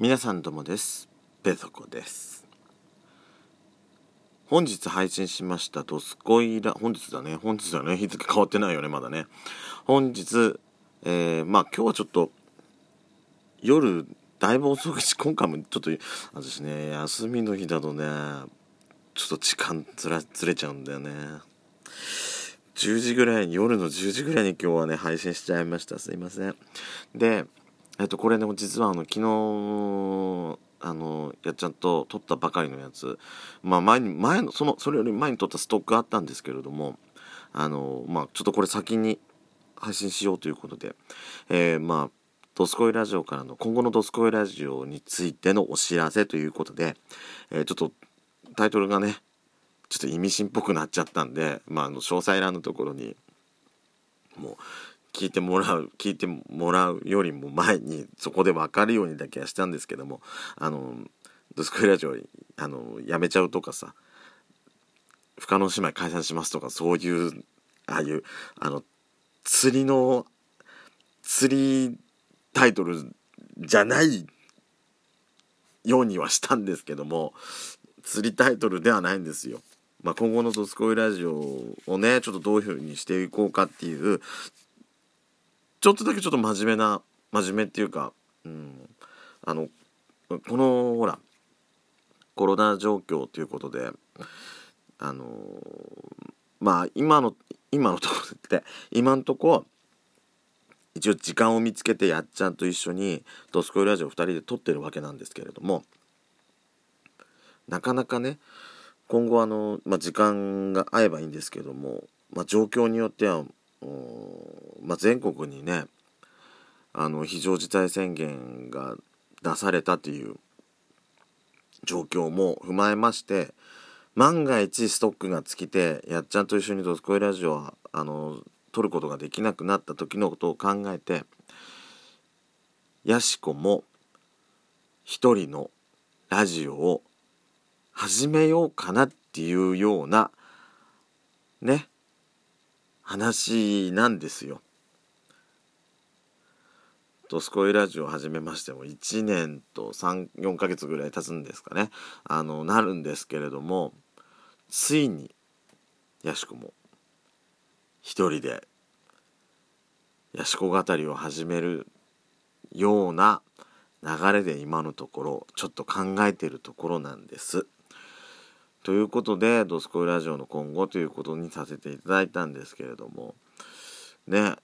皆さんどうもです。ペソコです。本日配信しましたドスコイラ本日だね。本日だね。日付変わってないよねまだね。本日えー、まあ今日はちょっと夜だいぶ遅くし今回もちょっと私ね。休みの日だとねちょっと時間ずらずれちゃうんだよね。10時ぐらいに夜の10時ぐらいに今日はね配信しちゃいました。すいません。でえっとこれね実はあの昨日あのやっちゃんと撮ったばかりのやつ。まあ前に前のそのそれより前に撮ったストックあったんですけれどもあのまあちょっとこれ先に配信しようということで、えー、まあドスコイラジオからの今後のドスコイラジオについてのお知らせということで、えー、ちょっとタイトルがねちょっと意味深っぽくなっちゃったんで、まあ、あの詳細欄のところにもう聞いてもらう聞いてもらうよりも前にそこで分かるようにだけはしたんですけどもあのドスコイラジオあのやめちゃうとかさ不可能姉妹解散しますとかそういうああいうあの釣りの釣りタイトルじゃないようにはしたんですけども釣りタイトルではないんですよ。まあ、今後の「ドスコイラジオ」をねちょっとどういうふうにしていこうかっていうちょっとだけちょっと真面目な真面目っていうか、うん、あのこのほらコロナ状況ということであのまあ今の今のところって今のとこ一応時間を見つけてやっちゃんと一緒に「ドスコイラジオ」2人で撮ってるわけなんですけれどもなかなかね今後あの、まあ、時間が合えばいいんですけども、まあ、状況によってはまあ、全国にねあの非常事態宣言が出されたという状況も踏まえまして万が一ストックが尽きてやっちゃんと一緒に「ドスコイラジオは」あの撮ることができなくなった時のことを考えてやしこも一人のラジオを始めようかなっていうようなね話なんですよ。ドスコイラジオを始めましても1年と34ヶ月ぐらい経つんですかねあのなるんですけれどもついにやしこも一人でやしこ語りを始めるような流れで今のところちょっと考えているところなんです。ということで「ドスコイラジオ」の今後ということにさせていただいたんですけれども。ね。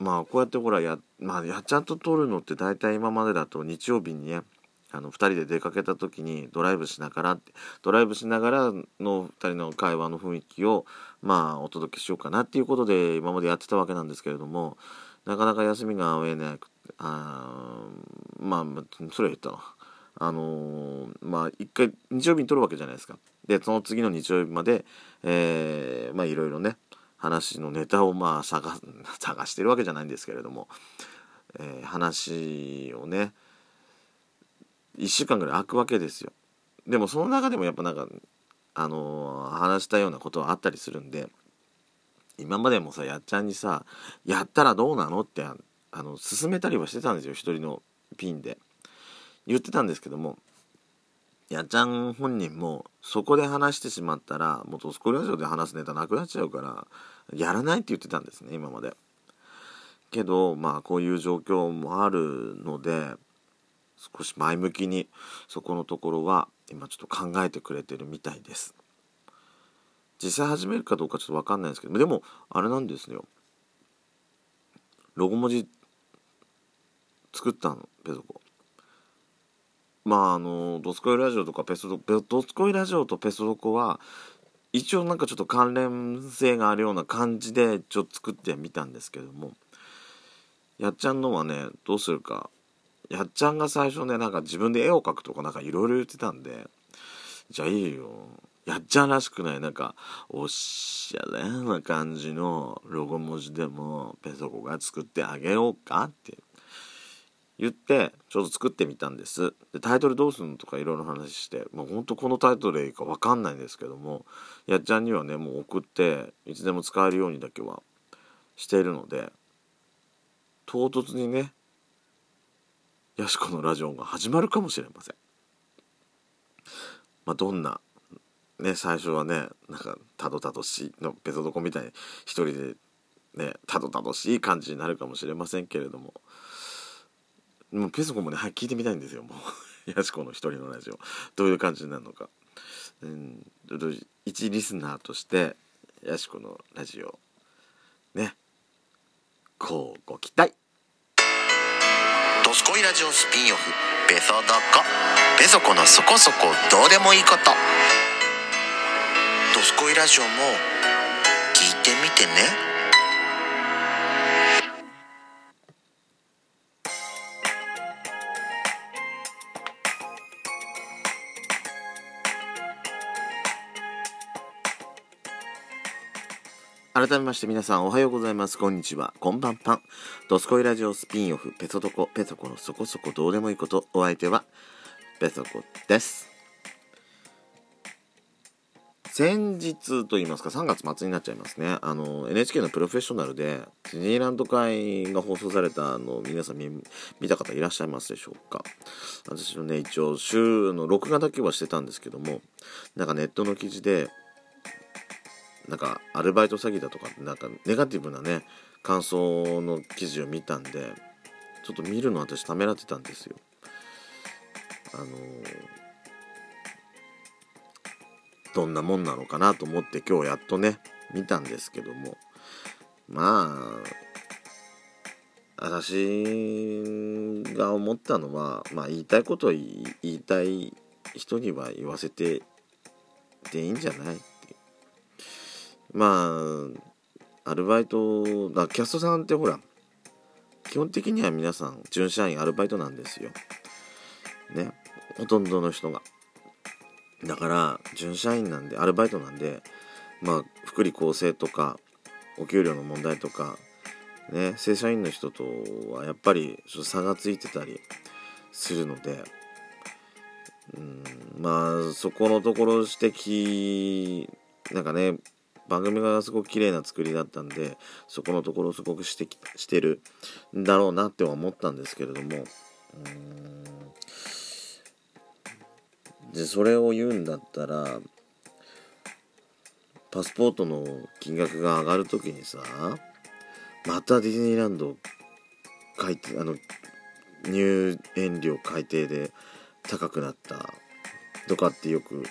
まあこうやってほらや,、まあ、やっちゃんと撮るのって大体今までだと日曜日にねあの2人で出かけた時にドライブしながらドライブしながらの2人の会話の雰囲気をまあお届けしようかなっていうことで今までやってたわけなんですけれどもなかなか休みが合えなくあまあそれは言ったなあのー、まあ一回日曜日に撮るわけじゃないですか。でその次の日曜日まで、えー、まあいろいろね話のネタをまあ探 探してるわけじゃないんですけれども、えー、話をね1週間ぐらい空くわけですよ。でもその中でもやっぱなんかあのー、話したようなことはあったりするんで今までもさやっちゃんにさ「やったらどうなの?」ってあの勧めたりはしてたんですよ一人のピンで。言ってたんですけどもやっちゃん本人もそこで話してしまったらもうトスコラジオで話すネタなくなっちゃうからやらないって言ってたんですね今まで。けどまあこういう状況もあるので少し前向きにそこのところは今ちょっと考えてくれてるみたいです。実際始めるかどうかちょっと分かんないですけどでもあれなんですよロゴ文字作ったのペソコまああのドスコイラジオとかペソドドスコイラジオとペソドコは一応なんかちょっと関連性があるような感じでちょっと作ってみたんですけどもやっちゃんのはねどうするか。やっちゃんが最初ねなんか自分で絵を描くとかなんかいろいろ言ってたんでじゃあいいよ。やっちゃんらしくないなんかおっしゃれな感じのロゴ文字でもペソコが作ってあげようかって言ってちょっと作ってみたんですでタイトルどうするのとかいろいろ話してもうほんとこのタイトルでいいか分かんないんですけどもやっちゃんにはねもう送っていつでも使えるようにだけはしているので唐突にねヤシコのラジオが始まるかもしれません。まあ、どんなね最初はねなんかたどたどしいのペソドコみたいに一人でねたどたどしい感じになるかもしれませんけれどももうペソコもねはい聞いてみたいんですよ。もうヤシコの一人のラジオ。どういう感じになるのか、うん、一リスナーとしてヤシコのラジオ。ね。こうご期待。ドスコイラジオスピンオフ。ペソドコペソコのそこそこどうでもいいこと。ドスコイラジオも改めまして皆さんおはようございます。こんにちは。こんばんぱん。ドスコイラジオスピンオフ、ペソドコ、ペソコのそこそこどうでもいいこと、お相手は、ペソコです。先日と言いますか、3月末になっちゃいますね。あの、NHK のプロフェッショナルで、ディズニーランド会が放送されたの、皆さん見見た方いらっしゃいますでしょうか。私のね、一応、週の録画だけはしてたんですけども、なんかネットの記事で、なんかアルバイト詐欺だとかなんかネガティブなね感想の記事を見たんでちょっと見るの私ためらってたんですよ。あの、どんなもんなのかなと思って今日やっとね見たんですけどもまあ私が思ったのは、まあ、言いたいことを言いたい人には言わせてでいいんじゃない？まあアルバイトだキャストさんってほら基本的には皆さん準社員アルバイトなんですよ。ね。ほとんどの人が。だから準社員なんでアルバイトなんでまあ福利厚生とかお給料の問題とかね。正社員の人とはやっぱり差がついてたりするのでうんまあそこのところ指摘なんかね番組がすごく綺麗な作りだったんでそこのところをすごく指摘してるんだろうなっては思ったんですけれども。でそれを言うんだったらパスポートの金額が上がる時にさまたディズニーランド改定あの入園料改定で高くなったとかってよく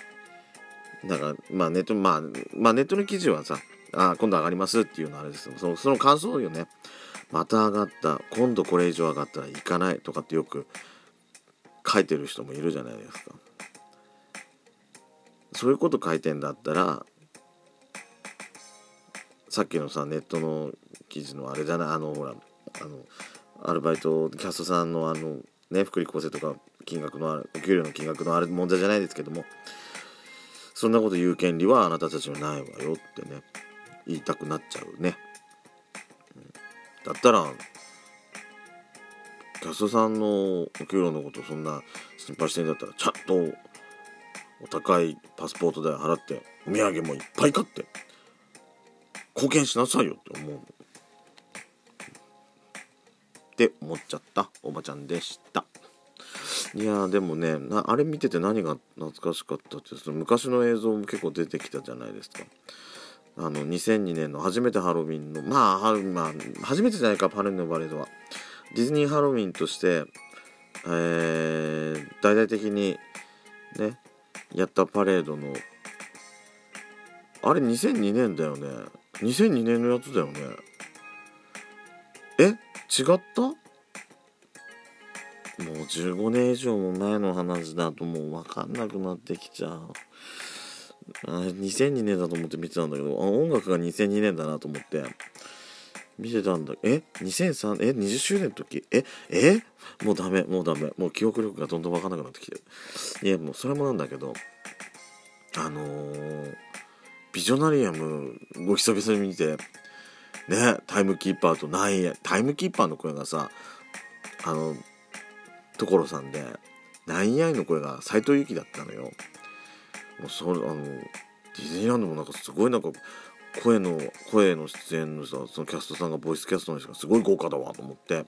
だからまあネットまあまあネットの記事はさあ今度上がりますっていうのはあれですそのその感想よね。また上がった今度これ以上上がったら行かないとかってよく書いてる人もいるじゃないですか。そういうこと書いてんだったらさっきのさネットの記事のあれじゃないあのほらあのアルバイトキャストさんのあのね福利厚生とか金額のお給料の金額のあれ問題じゃないですけどもそんなこと言う権利はあなたたちはないわよってね言いたくなっちゃうね、だったらキャストさんのお給料のことそんな心配してんだったらちゃんとお高いパスポート代払ってお土産もいっぱい買って貢献しなさいよって思うって思っちゃったおばちゃんでした。いやでもねなあれ見てて何が懐かしかったってその昔の映像も結構出てきたじゃないですか。あの2002年の初めてハロウィンのまあまあ初めてじゃないかパレンのバレードは。ディズニーハロウィンとしてえー、大々的にねやったパレードのあれ2002年だよね。2002年のやつだよね。え？違った？15年以上も前の話だともう分かんなくなってきちゃう。あ2002年だと思って見てたんだけどあ音楽が2002年だなと思って。見てたんだ。え？2003え？20周年の時？え？え？もうダメ。もうダメ。もう記憶力がどんどん分かんなくなってきてる。いやもうそれもなんだけどあのー、ビジョナリアムご久々に見てねタイムキーパーとナイタイムキーパーの声がさあの所さんでなんやいの声が斎藤由貴だったのよ。もうそれあのディズニーランドもなんかすごいなんか声の声の出演のさそのキャストさんがボイスキャストの人がすごい豪華だわと思って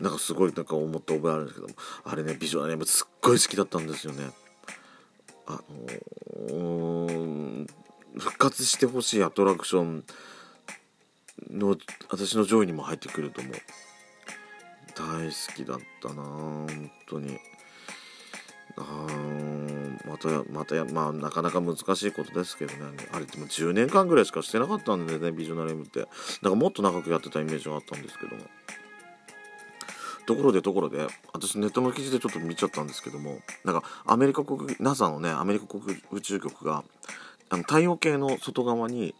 なんかすごいなんか思った覚えあるんですけどあれねビジュアルねすっごい好きだったんですよねあのー、復活してほしいアトラクションの私の上位にも入ってくると思う大好きだったな本当に。あまたまたまあなかなか難しいことですけどね。あれでも10年間ぐらいしかしてなかったんでねビジョナリウムって。なんかもっと長くやってたイメージがあったんですけども。ところでところで私ネットの記事でちょっと見ちゃったんですけどもなんかアメリカ国 NASA のねアメリカ国宇宙局があの太陽系の外側に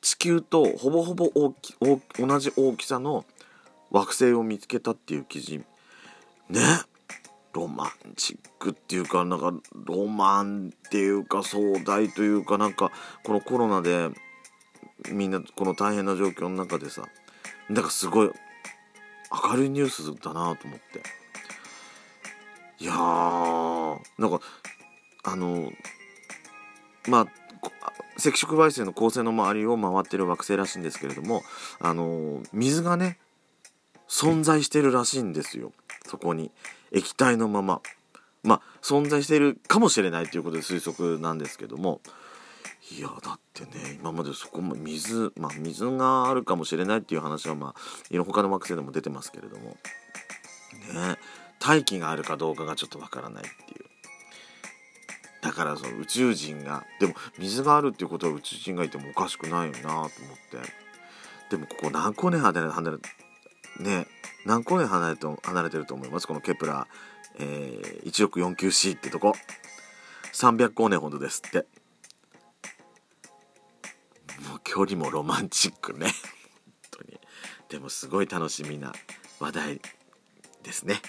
地球とほぼほぼ大き同じ大きさの惑星を見つけたっていう記事。ね。ロマンチックっていうかなんかロマンっていうか壮大というかなんかこのコロナでみんなこの大変な状況の中でさなんかすごい明るいニュースだなと思って。いやーなんかあのまあ赤色矮星の恒星の周りを回ってる惑星らしいんですけれどもあの水がね存在してるらしいんですよ。そこに。液体のまま。まあ存在しているかもしれないということで推測なんですけども。いやだってね今までそこも水まあ水があるかもしれないっていう話はまあいろ他の惑星でも出てますけれども。ね。大気があるかどうかがちょっとわからないっていう。だからその宇宙人がでも水があるっていうことは宇宙人がいてもおかしくないよなと思って。でもここ何光年離れ離れね何光年離れて離れてると思います？このケプラー、えー、1億 49C ってとこ。300光年ほどですって。もう距離もロマンチックね。本当に。でもすごい楽しみな話題ですね。